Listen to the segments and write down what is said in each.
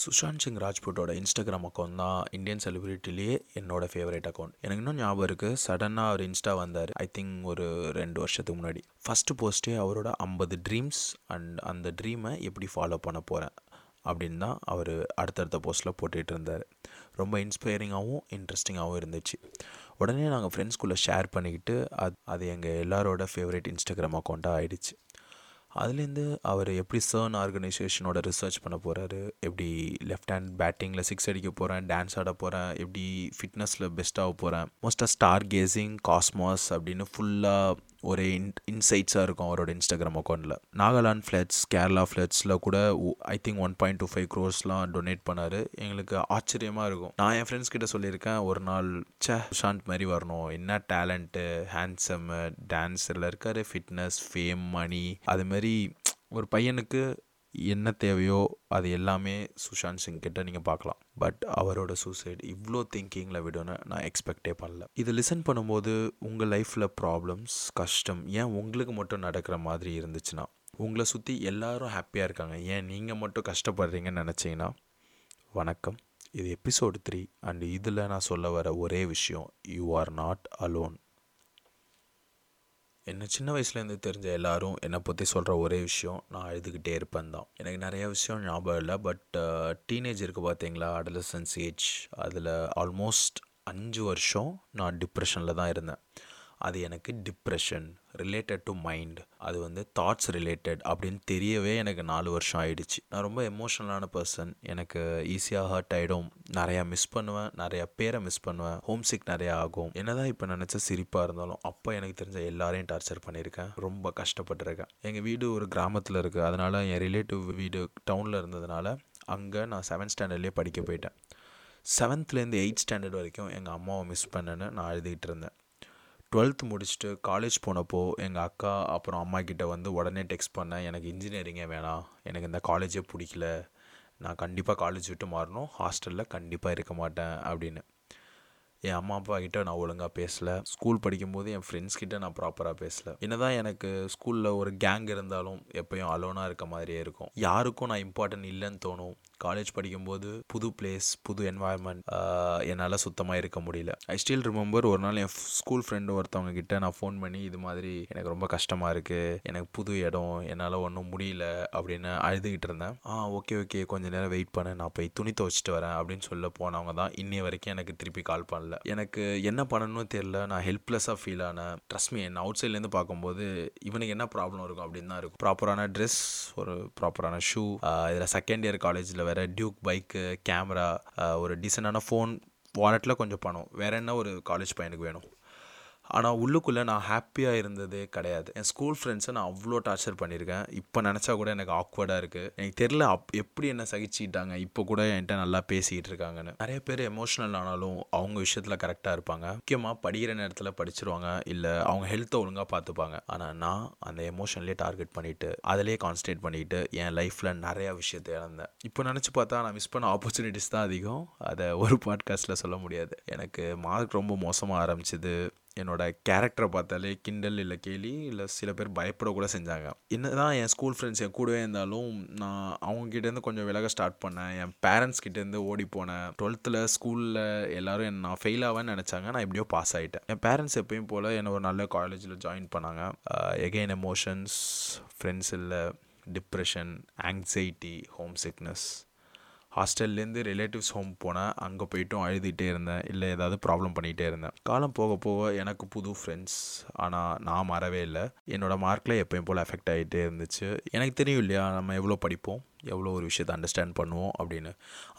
சுஷாந்த் சிங் ராஜ்புட்டோட Instagram account தான் Indian செலிபிரிட்டிலேயே என்னோட ஃபேவரேட் அக்கௌண்ட் எனக்கு இன்னும் ஞாபகம் இருக்குது சடனாக அவர் இன்ஸ்டா வந்தார். ஐ திங்க் ஒரு ரெண்டு வருஷத்துக்கு முன்னாடி. ஃபஸ்ட்டு போஸ்ட்டே அவரோட ஐம்பது ட்ரீம்ஸ் அண்ட் அந்த ட்ரீமை எப்படி ஃபாலோ பண்ண போகிறேன் அப்படின்னு தான் அவர் அடுத்தடுத்த போஸ்ட்டில் போட்டுட்டு இருந்தார். ரொம்ப இன்ஸ்பைரிங்காகவும் இன்ட்ரெஸ்டிங்காகவும் இருந்துச்சு. உடனே நாங்கள் ஃப்ரெண்ட்ஸ்குள்ளே ஷேர் பண்ணிக்கிட்டு அது அது எங்கள் எல்லாரோட ஃபேவரேட் இன்ஸ்டாகிராம் அக்கௌண்ட்டாக ஆகிடுச்சு அதுலேருந்து அவர் எப்படி சர்ன் ஆர்கனைசேஷனோட ரிசர்ச் பண்ண போகிறாரு எப்படி லெஃப்ட் ஹேண்ட் பேட்டிங்கில் சிக்ஸ் அடிக்க போகிறேன் டான்ஸ் ஆட போகிறேன் எப்படி ஃபிட்னஸில் பெஸ்ட்டாக போகிறேன் மோஸ்ட்டாக ஸ்டார் கேசிங் காஸ்மாஸ் அப்படின்னு ஃபுல்லாக ஒரே இன் இன்சைட்ஸாக இருக்கும் அவரோட இன்ஸ்டாகிராம் அக்கௌண்ட்டில் நாகாலாந்து ஃப்ளட்ஸ் கேரளா ஃப்ளட்ஸில் கூட I think one point two five க்ரோர்ஸ்லாம் donate பண்ணார். எங்களுக்கு ஆச்சரியமாக இருக்கும். நான் என் ஃப்ரெண்ட்ஸ் கிட்ட சொல்லியிருக்கேன் ஒரு நாள் சே ஷாந்த் மாதிரி வரணும். என்ன டேலண்ட்டு ஹேண்ட்ஸம்மு டான்ஸரில் இருக்காரு. ஃபிட்னஸ் ஃபேம் மணி அதுமாரி ஒரு பையனுக்கு என்ன தேவையோ அது எல்லாமே சுஷாந்த் சிங் கிட்ட நீங்கள் பார்க்கலாம் பட் அவரோட சூசைட் இவ்வளோ திங்கிங்கில் விடுன்னு நான் எக்ஸ்பெக்டே பண்ணல. இது லிசன் பண்ணும்போது உங்கள் லைஃப்பில் ப்ராப்ளம்ஸ் கஷ்டம் ஏன் உங்களுக்கு மட்டும் நடக்கிற மாதிரி இருந்துச்சுன்னா உங்களை சுற்றி எல்லாரும் ஹாப்பியாக இருக்காங்க. ஏன் நீங்கள் மட்டும் கஷ்டப்படுறீங்கன்னு நினச்சிங்கன்னா வணக்கம். இது எபிசோடு த்ரீ அண்ட் இதில் நான் சொல்ல வர ஒரே விஷயம் யூ ஆர் நாட் அலோன் என்ன சின்ன வயசுலேருந்து தெரிஞ்ச எல்லாரும் என்னை பற்றி சொல்கிற ஒரே விஷயம் நான் எழுதுகிட்டே இருப்பேன் தான். எனக்கு நிறைய விஷயம் ஞாபகம் இல்லை பட் டீனேஜ் இருக்குது பார்த்தீங்களா அடலசன்ஸ் ஏஜ் அதில் ஆல்மோஸ்ட் அஞ்சு வருஷம் நான் டிப்ரெஷனில் தான் இருந்தேன். அது எனக்கு டிப்ரெஷன் ரிலேட்டட் டு மைண்ட் அது வந்து தாட்ஸ் ரிலேட்டட் அப்படின்னு தெரியவே எனக்கு நாலு வருஷம் ஆயிடுச்சு. நான் ரொம்ப எமோஷனலான பர்சன் எனக்கு ஈஸியாக ஹர்ட் ஆகிடும் நிறையா மிஸ் பண்ணுவேன். நிறையா பேரை மிஸ் பண்ணுவேன். ஹோம் சிக் நிறையா ஆகும். என்னதான் இப்போ நினச்ச சிரிப்பாக இருந்தாலும் அப்போ எனக்கு தெரிஞ்ச எல்லாரையும் டார்ச்சர் பண்ணியிருக்கேன். ரொம்ப கஷ்டப்பட்டிருக்கேன். எங்கள் வீடு ஒரு கிராமத்தில் இருக்குது அதனால் என் ரிலேட்டிவ் வீடு டவுனில் இருந்ததுனால அங்கே நான் செவன்த் ஸ்டாண்டர்ட்லேயே படிக்க போயிட்டேன். செவன்த்லேருந்து எயிட் ஸ்டாண்டர்ட் வரைக்கும் எங்கள் அம்மாவை மிஸ் பண்ணேன்னு நான் எழுதிக்கிட்டு இருந்தேன். டுவெல்த் முடிச்சுட்டு காலேஜ் போனப்போ எங்கள் அக்கா அப்புறம் அம்மா கிட்டே வந்து உடனே டெக்ஸ்ட் பண்ணேன் எனக்கு இன்ஜினியரிங்கே வேணாம். எனக்கு இந்த காலேஜே பிடிக்கல. நான் கண்டிப்பாக காலேஜ் விட்டு மாறணும். ஹாஸ்டலில் கண்டிப்பாக இருக்க மாட்டேன் அப்படின்னு. என் அம்மா அப்பா கிட்ட நான் ஒழுங்காக பேசலை. ஸ்கூல் படிக்கும்போது என் ஃப்ரெண்ட்ஸ் கிட்ட நான் ப்ராப்பராக பேசலை. என்னதான் எனக்கு ஸ்கூலில் ஒரு கேங் இருந்தாலும் எப்பயும் அலோனாக இருக்க மாதிரியே இருக்கும். யாருக்கும் நான் இம்பார்ட்டன்ட் இல்லைன்னு தோணும். காலேஜ் படிக்கும்போது புது பிளேஸ் புது என்வாயர்மெண்ட் என்னால் சுத்தமாக இருக்க முடியல. ஐ ஸ்டில் ரிமெம்பர் ஒரு நாள் என் ஸ்கூல் ஃப்ரெண்டு ஒருத்தவங்க கிட்ட நான் ஃபோன் பண்ணி இது மாதிரி எனக்கு ரொம்ப கஷ்டமாக இருக்குது எனக்கு புது இடம். என்னால் ஒன்றும் முடியல. அப்படின்னு அழுதுகிட்டு இருந்தேன். ஆ ஓகே ஓகே கொஞ்ச நேரம் வெயிட் பண்ண. நான் போய் துணி துவச்சிட்டு வரேன். அப்படின்னு சொல்ல போனவங்க தான் இன்னி வரைக்கும் எனக்கு திருப்பி கால் பண்ணல. எனக்கு என்ன பண்ணணும்னு தெரில நான் ஹெல்ப்லெஸ்ஸாக ஃபீல் ஆனேன். ட்ரஸ்ட் மீ என்ன அவுட் சைட்லேருந்து பார்க்கும்போது இவனுக்கு என்ன ப்ராப்ளம் இருக்கும் அப்படின்னு தான் இருக்கும். ப்ராப்பரான ட்ரெஸ் ஒரு ப்ராப்பரான ஷூ இதில் செகண்ட் இயர் காலேஜில் வேறு டியூக் பைக்கு கேமரா ஒரு டீசெண்டான ஃபோன் வாலெட்டில் கொஞ்சம் பணம். வேறு என்ன ஒரு காலேஜ் பையனுக்கு வேணும்? ஆனால் உள்ளுக்குள்ளே நான் ஹாப்பியாக இருந்ததே கிடையாது. என் ஸ்கூல் ஃப்ரெண்ட்ஸை நான் அவ்வளோ டார்ச்சர் பண்ணியிருக்கேன் இப்போ நினச்சா கூட எனக்கு ஆக்வர்டாக இருக்குது எனக்கு தெரில அப் எப்படி என்ன சகிச்சுக்கிட்டாங்க இப்போ கூட என்கிட்ட நல்லா பேசிக்கிட்டு இருக்காங்கன்னு. நிறைய பேர் எமோஷனல் ஆனாலும் அவங்க விஷயத்தில் கரெக்டாக இருப்பாங்க. முக்கியமாக படிக்கிற நேரத்தில் படிச்சிருவாங்க. இல்லை அவங்க ஹெல்த்தை ஒழுங்காக பார்த்துப்பாங்க ஆனால் நான் அந்த எமோஷன்லேயே டார்கெட் பண்ணிவிட்டு அதிலே கான்சன்ட்ரேட் பண்ணிக்கிட்டு என் லைஃப்பில் நிறையா விஷயத்தை இழந்தேன். இப்போ நினச்சி பார்த்தா நான் மிஸ் பண்ண ஆப்பர்ச்சுனிட்டிஸ் தான் அதிகம். அதை ஒரு பாட்காஸ்ட்டில் சொல்ல முடியாது. எனக்கு மார்க் ரொம்ப மோசமாக ஆரம்பிச்சிது. என்னோட கேரக்டரை பார்த்தாலே கிண்டல் இல்லை கேலி இல்லை சில பேர் பயப்பட கூட செஞ்சாங்க. என்ன தான் என் ஸ்கூல் ஃப்ரெண்ட்ஸ் என் கூடவே இருந்தாலும் நான் அவங்ககிட்டேருந்து கொஞ்சம் விலக ஸ்டார்ட் பண்ணேன். என் பேரண்ட்ஸ் கிட்டேருந்து ஓடி போனேன். டுவெல்த்தில் ஸ்கூலில் எல்லோரும் என் நான் ஃபெயில் ஆவேன்னு நினச்சாங்க. நான் எப்படியோ பாஸ் ஆகிட்டேன் என் பேரண்ட்ஸ் எப்பயும் போல் என்னை ஒரு நல்ல காலேஜில் ஜாயின் பண்ணாங்க. எகெயின் எமோஷன்ஸ் ஃப்ரெண்ட்ஸ் இல்லை டிப்ரெஷன் ஆங்ஸைட்டி ஹோம் சிக்னஸ் ஹாஸ்டல்லேருந்து ரிலேட்டிவ்ஸ் ஹோம் போனேன். அங்கே போயிட்டும் அழுதுகிட்டே இருந்தேன். இல்லை ஏதாவது ப்ராப்ளம் பண்ணிகிட்டே இருந்தேன். காலம் போக போக எனக்கு புது ஃப்ரெண்ட்ஸ் ஆனால் நான் மறவே இல்லை. என்னோடய மார்க்கில் எப்பயும் போல் எஃபெக்ட் ஆகிட்டே இருந்துச்சு. எனக்கு தெரியும் இல்லையா நம்ம எவ்வளோ படிப்போம் எவ்வளோ ஒரு விஷயத்தை அண்டர்ஸ்டாண்ட் பண்ணுவோம் அப்படின்னு.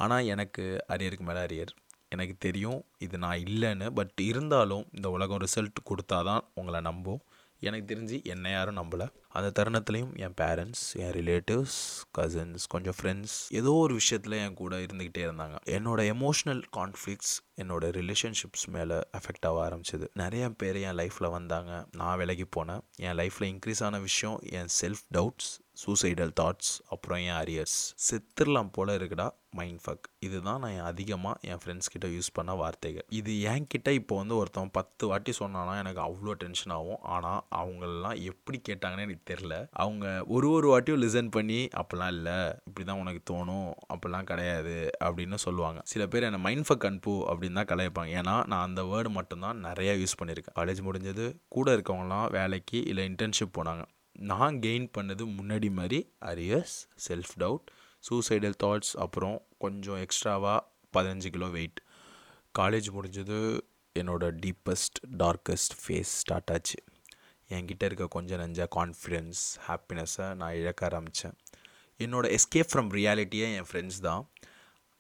ஆனால் எனக்கு அரியருக்கு மேலே அரியர். எனக்கு தெரியும் இது நான் இல்லைன்னு. பட் இருந்தாலும் இந்த உலகம் ரிசல்ட் கொடுத்தா தான் உங்களை நம்பும். எனக்கு தெரிஞ்சு என்னை யாரும் நம்பலை. அந்த தருணத்துலேயும் என் பேரண்ட்ஸ் என் ரிலேட்டிவ்ஸ் கசின்ஸ் கொஞ்சம் ஃப்ரெண்ட்ஸ் ஏதோ ஒரு விஷயத்தில் என் கூட இருந்துக்கிட்டே இருந்தாங்க. என்னோட எமோஷ்னல் கான்ஃப்ளிக்ஸ் என்னோட ரிலேஷன்ஷிப்ஸ் மேலே அஃபெக்ட் ஆக ஆரம்பிச்சிது. நிறைய பேர் என் லைஃப்பில் வந்தாங்க. நான் விலகி போனேன். என் லைஃப்பில் இன்க்ரீஸ் ஆன விஷயம் என் செல்ஃப் டவுட்ஸ் சூசைடல் தாட்ஸ் அப்புறம் என் அரியர்ஸ் செத்துடலாம் போல் இருக்குடா மைண்ட் ஃபக் இதுதான் நான் அதிகமாக என் ஃப்ரெண்ட்ஸ் கிட்ட யூஸ் பண்ண வார்த்தைகள். இது என்கிட்ட இப்போ வந்து ஒருத்தவன் பத்து வாட்டி சொன்னானா எனக்கு அவ்வளோ டென்ஷன் ஆகும். ஆனால் அவங்களெல்லாம் எப்படி கேட்டாங்கன்னு எனக்கு எனக்கு தெரில அவங்க ஒரு ஒரு வாட்டியும் லிசன் பண்ணி அப்போல்லாம் இல்லை இப்படி தான் உனக்கு தோணும் அப்போல்லாம் கிடையாது அப்படின்னு சொல்லுவாங்க. சில பேர் என்னை மைண்ட் ஃபக் அன்பு அப்படின்னு தான் கலையப்பாங்க. ஏன்னா நான் அந்த வேர்டு மட்டும்தான் நிறையா யூஸ் பண்ணியிருக்கேன். காலேஜ் முடிஞ்சது கூட இருக்கவங்களாம் வேலைக்கு இல்லை இன்டர்ன்ஷிப் போனாங்க. நான் கெயின் பண்ணது முன்னாடி மாதிரி arrears self doubt suicidal thoughts அப்புறம் கொஞ்சம் எக்ஸ்ட்ராவாக பதினஞ்சு கிலோ வெயிட் காலேஜ் முடிஞ்சது என்னோட டீப்பஸ்ட் டார்க்கஸ்ட் ஃபேஸ் ஸ்டார்ட் ஆச்சு. என்கிட்ட இருக்க கொஞ்சம் நஞ்ச கான்ஃபிடென்ஸ் ஹாப்பினஸ்ஸை நான் இழக்க ஆரம்பித்தேன் என்னோடய எஸ்கேப் ஃப்ரம் ரியாலிட்டியே என் ஃப்ரெண்ட்ஸ் தான்.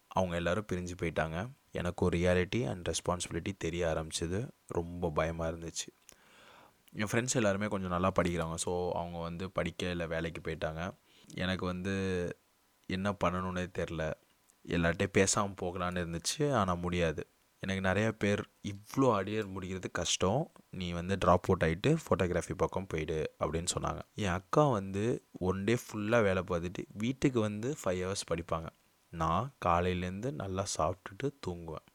அவங்க எல்லோரும் பிரிஞ்சு போயிட்டாங்க. எனக்கு ஒரு ரியாலிட்டி அண்ட் ரெஸ்பான்சிபிலிட்டி தெரிய ஆரம்பிச்சது. ரொம்ப பயமாக இருந்துச்சு. என் ஃப்ரெண்ட்ஸ் எல்லாருமே கொஞ்சம் நல்லா படிக்கிறாங்க. ஸோ அவங்க வந்து படிக்க இல்லை வேலைக்கு போயிட்டாங்க. எனக்கு வந்து என்ன பண்ணணுன்னே தெரில எல்லார்ட்டையும் பேசாமல் போகலான்னு இருந்துச்சு. ஆனால் முடியாது. எனக்கு நிறையா பேர் இவ்வளோ அடியர் முடிக்கிறது கஷ்டம். நீ வந்து ட்ராப் அவுட் ஆகிட்டு ஃபோட்டோகிராஃபி பக்கம் போயிடு அப்படின்னு சொன்னாங்க. என் அக்கா வந்து ஒன் டே ஃபுல்லாக வேலை பார்த்துட்டு வீட்டுக்கு வந்து ஃபைவ் ஹவர்ஸ் படிப்பாங்க. நான் காலையிலேருந்து நல்லா சாப்பிட்டுட்டு தூங்குவேன்.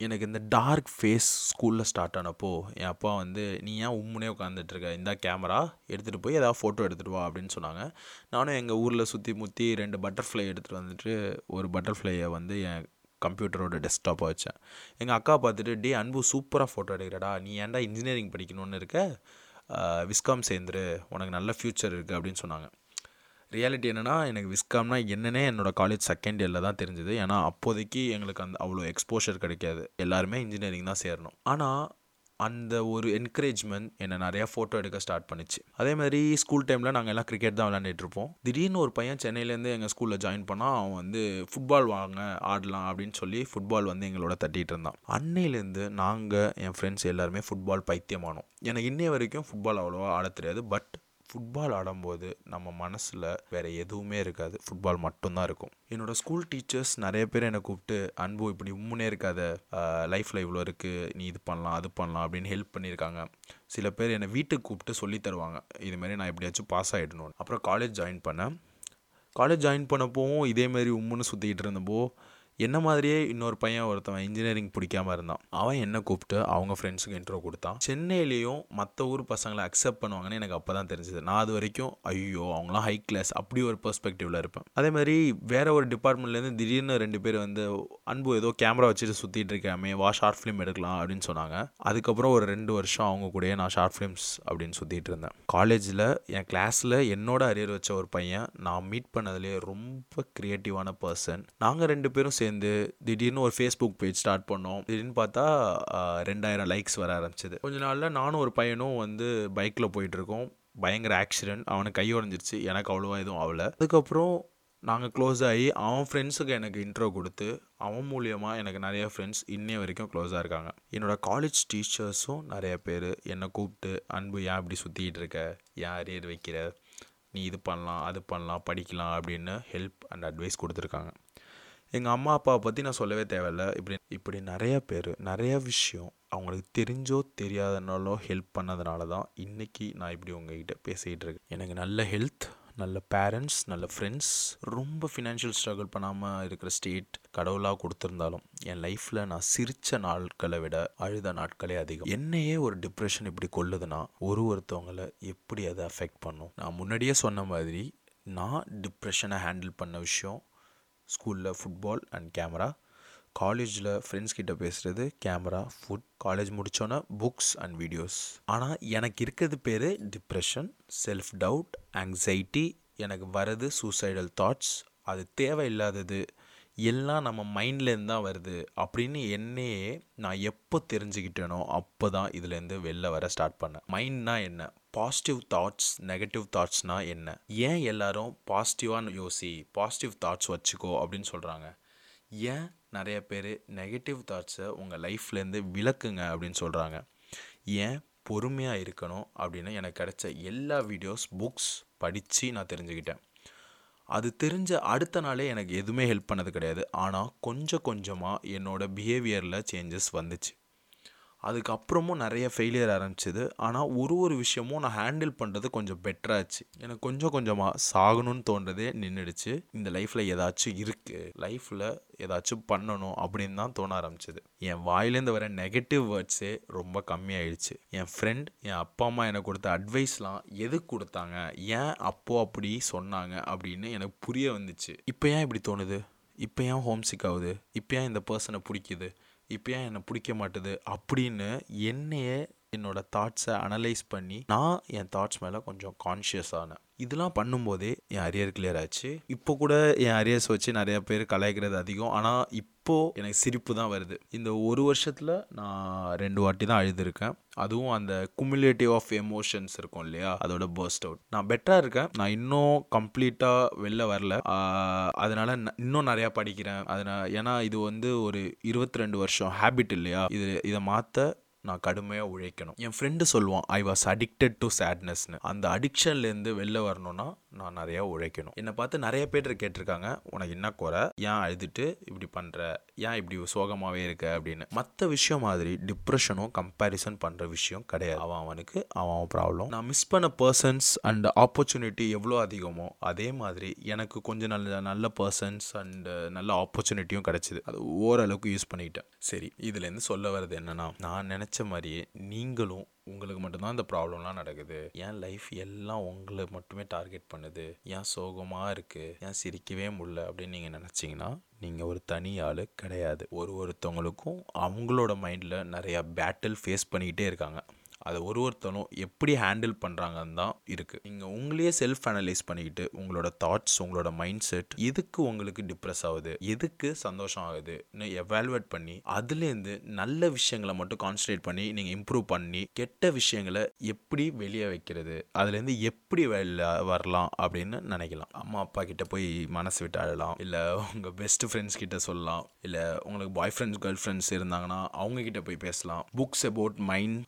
எனக்கு இந்த டார்க் ஃபேஸ் ஸ்கூலில் ஸ்டார்ட் ஆனப்போ என் அப்பா வந்து நீ ஏன் உம்முனே உட்காந்துட்ருக்க இந்த கேமரா எடுத்துகிட்டு போய் ஏதாவது ஃபோட்டோ எடுத்துகிட்டு வா அப்படின்னு சொன்னாங்க. நானும் எங்கள் ஊரில் சுற்றி முற்றி ரெண்டு பட்டர்ஃப்ளை எடுத்துகிட்டு வந்துட்டு ஒரு பட்டர்ஃப்ளையை வந்து என் கம்ப்யூட்டரோட டெஸ்க்டாப்பை வச்சேன். எங்கள் அக்கா பார்த்துட்டு டே அன்பு சூப்பராக ஃபோட்டோ எடுக்கிறடா. நீ ஏன்டா இன்ஜினியரிங் படிக்கணும்னு இருக்க? விஸ்காம் சேர்ந்துரு. உனக்கு நல்ல ஃப்யூச்சர் இருக்குது அப்படின்னு சொன்னாங்க. ரியாலிட்டி என்னென்னா எனக்கு விஸ்காம்னா என்னன்னே என்னோடய காலேஜ் செகண்ட் இயரில் தான் தெரிஞ்சுது. ஏன்னா அப்போதைக்கு எங்களுக்கு அந்த அவ்வளோ எக்ஸ்போஷர் கிடைக்காது. எல்லாருமே இன்ஜினியரிங் தான் சேரணும். ஆனால் அந்த ஒரு என்கரேஜ்மெண்ட் என்னை நிறையா ஃபோட்டோ எடுக்க ஸ்டார்ட் பண்ணிச்சு. அதே மாதிரி ஸ்கூல் டைமில் நாங்கள் எல்லாம் கிரிக்கெட் தான் விளாண்டுட்டு இருப்போம். திடீர்னு ஒரு பையன் சென்னையிலேருந்து எங்கள் ஸ்கூலில் ஜாயின் பண்ணால் அவன் வந்து ஃபுட்பால் வாங்க ஆடலாம் அப்படின்னு சொல்லி ஃபுட்பால் வந்து எங்களோட தட்டிகிட்டு இருந்தான். அன்னையிலேருந்து நாங்கள் என் ஃப்ரெண்ட்ஸ் எல்லாருமே ஃபுட்பால் பைத்தியமானோம். எனக்கு இன்னைய வரைக்கும் ஃபுட்பால் அவ்வளோவா ஆட தெரியாது பட் ஃபுட்பால் ஆடும்போது நம்ம மனசில் வேறு எதுவுமே இருக்காது. ஃபுட்பால் மட்டும்தான் இருக்கும். என்னோடய ஸ்கூல் டீச்சர்ஸ் நிறைய பேர் என்னை கூப்பிட்டு அன்பு இப்படி உம்முனே இருக்காத. லைஃப்பில் இவ்வளோ இருக்குது நீ இது பண்ணலாம் அது பண்ணலாம் அப்படின்னு ஹெல்ப் பண்ணியிருக்காங்க. சில பேர் என்னை வீட்டுக்கு கூப்பிட்டு சொல்லி தருவாங்க. இதுமாரி நான் எப்படியாச்சும் பாஸ் ஆகிடணும் அப்புறம் காலேஜ் ஜாயின் பண்ணேன். காலேஜ் ஜாயின் பண்ணப்போவும் இதேமாரி உம்முன்னு சுற்றிக்கிட்டு இருந்தப்போ என்ன மாதிரியே இன்னொரு பையன் ஒருத்தவன் இன்ஜினியரிங் பிடிக்காம இருந்தான். அவன் என்ன கூப்பிட்டு அவங்க ஃப்ரெண்ட்ஸுக்கு இன்ட்ரோ கொடுத்தான். சென்னையிலையும் மற்ற ஊர் பசங்களை அக்செப்ட் பண்ணுவாங்கன்னு எனக்கு அப்போ தான் தெரிஞ்சது. நான் அது வரைக்கும் ஐயோ அவங்களாம் ஹை கிளாஸ் அப்படி ஒரு பெர்ஸ்பெக்டிவில் இருப்பேன். அதே மாதிரி வேற ஒரு டிபார்ட்மெண்ட்லேருந்து திடீர்னு ரெண்டு பேர் வந்து அன்பு ஏதோ கேமரா வச்சுட்டு சுற்றிட்டு இருக்காமே வா ஷார்ட் ஃபிலிம் எடுக்கலாம் அப்படின்னு சொன்னாங்க. அதுக்கப்புறம் ஒரு ரெண்டு வருஷம் அவங்க கூடயே நான் ஷார்ட் ஃபிலிம்ஸ் அப்படின்னு சுற்றிட்டு இருந்தேன். காலேஜில் என் கிளாஸில் என்னோட அரியர் வச்ச ஒரு பையன் நான் மீட் பண்ணதுலேயே ரொம்ப க்ரியேட்டிவான பர்சன் நாங்கள் ரெண்டு பேரும் சேர்ந்து திடீர்னு ஒரு ஃபேஸ்புக் பேஜ் ஸ்டார்ட் பண்ணோம். திடீர்னு பார்த்தா ரெண்டாயிரம் லைக்ஸ் வர ஆரம்பிச்சது. கொஞ்ச நாளில் நானும் ஒரு பையனும் வந்து பைக்கில் போயிட்டுருக்கோம். பயங்கர ஆக்சிடென்ட் அவனுக்கு கை உடஞ்சிருச்சு. எனக்கு அவ்வளோவா எதுவும் ஆகலை. அதுக்கப்புறம் நாங்கள் க்ளோஸ் ஆகி அவன் ஃப்ரெண்ட்ஸுக்கு எனக்கு இன்ட்ரோ கொடுத்து அவன் மூலியமாக எனக்கு நிறைய ஃப்ரெண்ட்ஸ் இன்னைய வரைக்கும் க்ளோஸாக இருக்காங்க. என்னோடய காலேஜ் டீச்சர்ஸும் நிறைய பேர் என்னை கூப்பிட்டு அன்பு ஏன் இப்படி சுற்றிக்கிட்டு இருக்க? ஏன் அரியர் வைக்கிற? நீ இது பண்ணலாம் அது பண்ணலாம் படிக்கலாம் அப்படின்னு ஹெல்ப் அண்ட் அட்வைஸ் கொடுத்துருக்காங்க. எங்கள் அம்மா அப்பாவை பற்றி நான் சொல்லவே தேவையில்ல. இப்படி இப்படி நிறைய பேர் நிறைய விஷயம் அவங்களுக்கு தெரிஞ்சோ தெரியாதனாலோ ஹெல்ப் பண்ணதுனால தான் இன்றைக்கி நான் இப்படி உங்ககிட்ட பேசிகிட்டு இருக்கேன். எனக்கு நல்ல ஹெல்த் நல்ல பேரண்ட்ஸ் நல்ல ஃப்ரெண்ட்ஸ் ரொம்ப ஃபினான்ஷியல் ஸ்ட்ரகிள் பண்ணாமல் இருக்கிற ஸ்டேட் கடவுளாக கொடுத்துருந்தாலும் என் லைஃப்பில் நான் சிரித்த நாட்களை விட அழுத நாட்களே அதிகம். என்னையே ஒரு டிப்ரெஷன் இப்படி கொள்ளுதுன்னா ஒரு ஒருத்தவங்களை எப்படி அதை அஃபெக்ட் பண்ணும்? நான் முன்னாடியே சொன்ன மாதிரி நான் டிப்ரெஷனை ஹேண்டில் பண்ண விஷயம் ஸ்கூலில் ஃபுட்பால் அண்ட் கேமரா காலேஜில் ஃப்ரெண்ட்ஸ் கிட்ட பேசுகிறது கேமரா ஃபுட் காலேஜ் முடித்தோன்னே புக்ஸ் அண்ட் வீடியோஸ் ஆனால் எனக்கு இருக்கிறது பேர் டிப்ரெஷன் செல்ஃப் டவுட் ஆங்ஸைட்டி எனக்கு வரது சூசைடல் தாட்ஸ் அது தேவையில்லாதது. எல்லாம் நம்ம மைண்ட்லேருந்து தான் வருது. அப்படின்னு என்னையே நான் எப்போ தெரிஞ்சுக்கிட்டேனோ அப்போ தான் இதுலேருந்து வெளில வர ஸ்டார்ட் பண்ணேன். மைண்ட்னா என்ன? பாசிட்டிவ் தாட்ஸ் நெகட்டிவ் தாட்ஸ்னால் என்ன? ஏன் எல்லாரும் பாசிட்டிவான யோசி பாசிட்டிவ் தாட்ஸ் வச்சுக்கோ அப்படின்னு சொல்கிறாங்க ஏன் நிறைய பேர் நெகட்டிவ் தாட்ஸை உங்கள் லைஃப்லேருந்து விளக்குங்க அப்படின்னு சொல்கிறாங்க ஏன் பொறுமையாக இருக்கணும் அப்படின்னு எனக்கு கிடைச்ச எல்லா வீடியோஸ் புக்ஸ் படித்து நான் தெரிஞ்சுக்கிட்டேன். அது தெரிஞ்ச அடுத்த நாளே எனக்கு எதுவுமே ஹெல்ப் பண்ணது கிடையாது. ஆனால் கொஞ்சம் கொஞ்சமாக என்னோடய பிஹேவியரில் சேஞ்சஸ் வந்துச்சு. அதுக்கப்புறமும் நிறைய ஃபெயிலியர் ஆரம்பிச்சிது. ஆனால் ஒரு ஒரு விஷயமும் நான் ஹேண்டில் பண்ணுறது கொஞ்சம் பெட்டராச்சு எனக்கு கொஞ்சம் கொஞ்சமாக சாகணும்னு தோன்றதே நின்றுடுச்சு இந்த லைஃப்பில் ஏதாச்சும் இருக்குது லைஃப்பில் ஏதாச்சும் பண்ணணும் அப்படின்னு தான் தோண ஆரம்பிச்சது. என் வாயிலேருந்து வர நெகட்டிவ் வேர்ட்ஸே ரொம்ப கம்மியாயிடுச்சு. என் ஃப்ரெண்ட் என் அப்பா அம்மா எனக்கு கொடுத்த அட்வைஸ்லாம் எதுக்கு கொடுத்தாங்க? ஏன் அப்போது அப்படி சொன்னாங்க? அப்படின்னு எனக்கு புரிய வந்துச்சு. இப்போ ஏன் இப்படி தோணுது? இப்போ ஏன் ஹோம் சிக் ஆகுது? இப்போ ஏன் இந்த பர்சனை பிடிக்குது? இப்போ ஏன் என்னை பிடிக்க மாட்டுது? அப்படின்னு என்னையே என்னோட தாட்ஸை அனலைஸ் பண்ணி நான் என் தாட்ஸ் மேலே கொஞ்சம் கான்ஷியஸ் ஆனேன். இதெல்லாம் பண்ணும்போதே என் அரியர் கிளியர் ஆச்சு. இப்போ கூட என் அரியர்ஸ் வச்சு நிறைய பேர் கலாய்க்கிறது அதிகம். ஆனால் இப்போது எனக்கு சிரிப்பு தான் வருது. இந்த ஒரு வருஷத்தில் நான் ரெண்டு வாட்டி தான் அழுதுருக்கேன். அதுவும் அந்த குமுலேட்டிவ் ஆஃப் எமோஷன்ஸ் இருக்கும் இல்லையா? அதோட பர்ஸ்ட் அவுட் நான் பெட்டராக இருக்கேன். நான் இன்னும் கம்ப்ளீட்டாக வெளில வரல. அதனால் இன்னும் நிறையா படிக்கிறேன். அதனால் ஏன்னா இது வந்து ஒரு இருபத்தி ரெண்டு வருஷம் ஹேபிட் இல்லையா? இது இதை மாற்ற நான் கடுமையாக உழைக்கணும். என் ஃப்ரெண்டு சொல்லுவான் ஐ வாஸ் அடிக்டட் டு சேட்னஸ்னு அந்த அடிக்ஷன்லேருந்து வெளில வரணும்னா நான் நிறையா உழைக்கணும். என்னை பார்த்து நிறைய பேர் கேட்டிருக்காங்க உனக்கு என்ன குறை? ஏன் அழுதுட்டு இப்படி பண்ணுற ஏன் இப்படி சோகமாகவே இருக்க? அப்படின்னு. மற்ற விஷயம் மாதிரி டிப்ரெஷனும் கம்பேரிசன் பண்ணுற விஷயம் கிடையாது. அவன் அவனுக்கு அவன் அவன் ப்ராப்ளம் நான் மிஸ் பண்ண பர்சன்ஸ் அண்ட் ஆப்பர்ச்சுனிட்டி எவ்வளோ அதிகமோ அதே மாதிரி எனக்கு கொஞ்சம் நல்ல நல்ல பர்சன்ஸ் அண்ட் நல்ல ஆப்பர்ச்சுனிட்டியும் கிடச்சிது. அது ஓரளவுக்கு யூஸ் பண்ணிக்கிட்டேன் சரி இதுலேருந்து சொல்ல வர்றது என்னன்னா நான் நினச்ச மாதிரியே நீங்களும் உங்களுக்கு மட்டும்தான் இந்த ப்ராப்ளம்லாம் நடக்குது. என் லைஃப் எல்லாம் உங்களை மட்டுமே டார்கெட் பண்ணுது. ஏன் சோகமாக இருக்குது ஏன் சிரிக்கவே முடியல அப்படின்னு நீங்கள் நினச்சிங்கன்னா நீங்கள் ஒரு தனி ஆள் கிடையாது. ஒரு ஒருத்தவங்களுக்கும் அவங்களோட மைண்டில் நிறையா பேட்டில் ஃபேஸ் பண்ணிக்கிட்டே இருக்காங்க. அதை ஒரு ஒருத்தரும் எப்படி ஹேண்டில் பண்ணுறாங்கன்னு தான் இருக்குது நீங்கள் உங்களையே செல்ஃப் அனலைஸ் பண்ணிக்கிட்டு உங்களோட தாட்ஸ் உங்களோட மைண்ட் செட் எதுக்கு உங்களுக்கு டிப்ரெஸ் ஆகுது எதுக்கு சந்தோஷம் ஆகுதுன்னு எவால்வேட் பண்ணி அதுலேருந்து நல்ல விஷயங்களை மட்டும் கான்சன்ட்ரேட் பண்ணி நீங்கள் இம்ப்ரூவ் பண்ணி கெட்ட விஷயங்களை எப்படி வெளியே வைக்கிறது அதுலேருந்து எப்படி வெளில வரலாம் அப்படின்னு நினைக்கலாம். அம்மா அப்பா கிட்ட போய் மனசு விட்டு அழலாம். இல்லை உங்கள் பெஸ்ட் ஃப்ரெண்ட்ஸ் கிட்ட சொல்லலாம். இல்லை உங்களுக்கு பாய் ஃப்ரெண்ட்ஸ் கேர்ள் ஃப்ரெண்ட்ஸ் இருந்தாங்கன்னா அவங்க கிட்ட போய் பேசலாம். புக்ஸ் அபவுட் மைண்ட்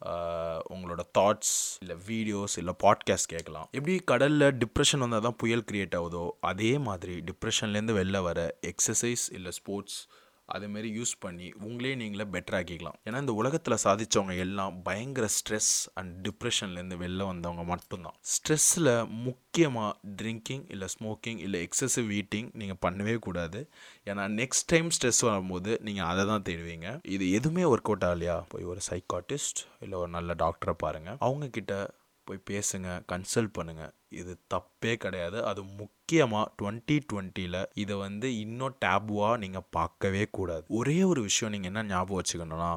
உங்களோட தாட்ஸ் இல்லை வீடியோஸ் இல்லை பாட்காஸ்ட் கேட்கலாம். எப்படி கடலில் டிப்ரெஷன் வந்தால் தான் புயல் கிரியேட் ஆகுதோ அதே மாதிரி டிப்ரெஷன்லேருந்து வெளில வர எக்ஸசைஸ் இல்லை ஸ்போர்ட்ஸ் அதேமாரி யூஸ் பண்ணி உங்களே நீங்களே பெட்டர் ஆக்கிக்கலாம். ஏன்னா இந்த உலகத்தில் சாதித்தவங்க எல்லாம் பயங்கர ஸ்ட்ரெஸ் அண்ட் டிப்ரெஷன்லேருந்து வெளில வந்தவங்க மட்டும்தான். ஸ்ட்ரெஸ்ஸில் முக்கியமாக ட்ரிங்கிங் இல்லை ஸ்மோக்கிங் இல்லை எக்ஸசிவ் ஈட்டிங் நீங்கள் பண்ணவே கூடாது. ஏன்னா நெக்ஸ்ட் டைம் ஸ்ட்ரெஸ் வரும்போது நீங்கள் அதை தான் தேடுவீங்க. இது எதுவுமே ஒர்க் அவுட் ஆகலையா? போய் ஒரு சைக்காட்டிஸ்ட் இல்லை ஒரு நல்ல டாக்டரை பாருங்கள் அவங்கக்கிட்ட போய் பேசுங்க கன்சல்ட் பண்ணுங்கள் இது தப்பே கிடையாது. அது முக்கியமாக டுவெண்ட்டி டுவெண்ட்டியில் இதை வந்து இன்னும் டேபுவாக நீங்கள் பார்க்கவே கூடாது. ஒரே ஒரு விஷயம் நீங்கள் என்ன ஞாபகம் வச்சுக்கணும்னா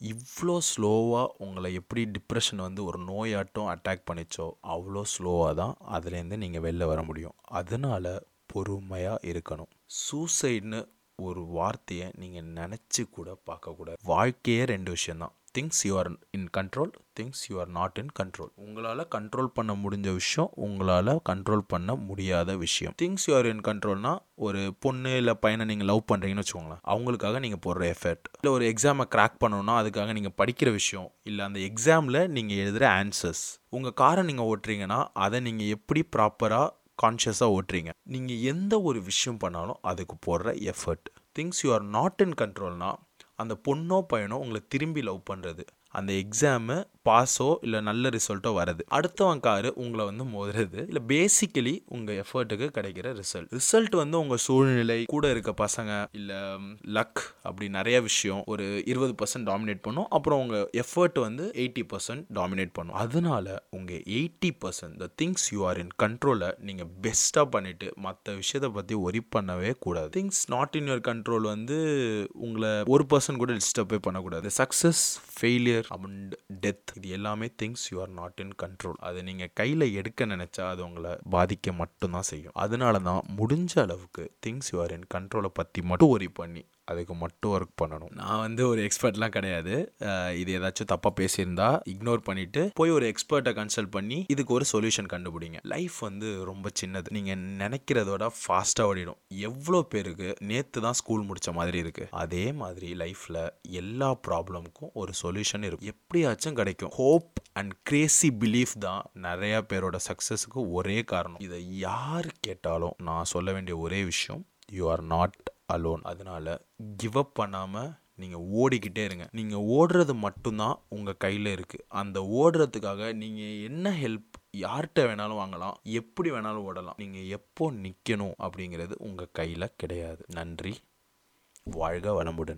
இவ்வளோ ஸ்லோவாக உங்களை எப்படி டிப்ரெஷன் வந்து ஒரு நோயாட்டம் அட்டாக் பண்ணிச்சோ அவ்வளோ ஸ்லோவாக தான் அதுலேருந்து நீங்கள் வெளில வர முடியும். அதனால் பொறுமையாக இருக்கணும். சூசைடுன்னு ஒரு வார்த்தையை நீங்கள் நினச்சி கூட பார்க்கக்கூடாது. வாழ்க்கையே ரெண்டு விஷயந்தான் things you are in control things you are not in control உங்களால் கண்ட்ரோல் பண்ண முடிஞ்ச விஷயம் உங்களால் கண்ட்ரோல் பண்ண முடியாத விஷயம். திங்ஸ் யூ ஆர் இன் கண்ட்ரோல்னா ஒரு பொண்ணு இல்லை பையனை நீங்கள் லவ் பண்ணுறீங்கன்னு வச்சுக்கோங்களேன். அவங்களுக்காக நீங்கள் போடுற எஃபர்ட் இல்லை ஒரு எக்ஸாமை கிராக் பண்ணணும்னா அதுக்காக நீங்கள் படிக்கிற விஷயம். இல்லை அந்த எக்ஸாமில் நீங்கள் எழுதுகிற ஆன்சர்ஸ் உங்கள் காரை நீங்கள் ஓட்டுறீங்கன்னா அதை நீங்கள் எப்படி ப்ராப்பராக கான்ஷியஸாக ஓட்டுறீங்க? நீங்கள் எந்த ஒரு விஷயம் பண்ணாலும் அதுக்கு போடுற effort things you are not in கண்ட்ரோல்னால் அந்த பொண்ணோ பையனோ உங்களை திரும்பி லவ் பண்ணுறது அந்த எக்ஸாமு பாஸோ இல்லை நல்ல ரிசல்ட்டோ வருது அடுத்தவன் காரு உங்களை வந்து மோதுறது. இல்லை பேசிக்கலி உங்கள் எஃபர்ட்டுக்கு கிடைக்கிற ரிசல்ட் ரிசல்ட் வந்து உங்கள் சூழ்நிலை கூட இருக்க பசங்க இல்லை லக் அப்படி நிறைய விஷயம். ஒரு இருபது பர்சன்ட் டாமினேட் பண்ணும். அப்புறம் உங்கள் எஃபர்ட் வந்து எயிட்டி பர்சன்ட் டாமினேட் பண்ணும். அதனால உங்கள் eighty percent the things you are in கண்ட்ரோலை நீங்கள் பெஸ்ட்டாக பண்ணிவிட்டு மற்ற விஷயத்தை பற்றி ஒரி பண்ணவே கூடாது. Things not in your control வந்து உங்களை ஒரு பர்சன்ட் கூட டிஸ்டர்பே பண்ணக்கூடாது. சக்ஸஸ் ஃபெயிலியர் அண்ட் டெத் இது எல்லாமே things you are not in control அதை நீங்கள் கையில் எடுக்க நினச்சா அது உங்களை பாதிக்க மட்டும்தான் செய்யும். அதனால தான் முடிஞ்ச அளவுக்கு திங்ஸ் யூ ஆர் இன் கண்ட்ரோலை பற்றி மட்டும் ஒரி பண்ணி அதுக்கு மட்டும் ஒர்க் பண்ணணும். நான் வந்து ஒரு எக்ஸ்பர்ட்லாம் கிடையாது. இது ஏதாச்சும் தப்பாக பேசியிருந்தா இக்னோர் பண்ணிட்டு போய் ஒரு எக்ஸ்பர்ட்டை கன்சல்ட் பண்ணி இதுக்கு ஒரு சொல்யூஷன் கண்டுபிடிங்க. லைஃப் வந்து ரொம்ப சின்னது. நீங்கள் நினைக்கிறதோட ஃபாஸ்ட்டாக ஓடிடும். எவ்வளோ பேருக்கு நேற்று தான் ஸ்கூல் முடித்த மாதிரி இருக்குது அதே மாதிரி லைஃப்பில் எல்லா ப்ராப்ளமுக்கும் ஒரு சொல்யூஷன் இருக்கும். எப்படியாச்சும் கிடைக்கும். ஹோப் அண்ட் கிரேசி பிலீஃப் தான் நிறைய பேரோட சக்ஸஸுக்கு ஒரே காரணம். இதை யார் கேட்டாலும் நான் சொல்ல வேண்டிய ஒரே விஷயம் யூ ஆர் நாட் அலோன் அதனால் கிவ் அப் பண்ணாமல் நீங்கள் ஓடிக்கிட்டே இருங்க. நீங்கள் ஓடுறது மட்டும்தான் உங்கள் கையில் இருக்குது அந்த ஓடுறதுக்காக நீங்கள் என்ன ஹெல்ப் யார்கிட்ட வேணாலும் வாங்கலாம். எப்படி வேணாலும் ஓடலாம். நீங்கள் எப்போ நிற்கணும் அப்படிங்கிறது உங்கள் கையில் கிடையாது. நன்றி. வாழ்க வளமுடன்.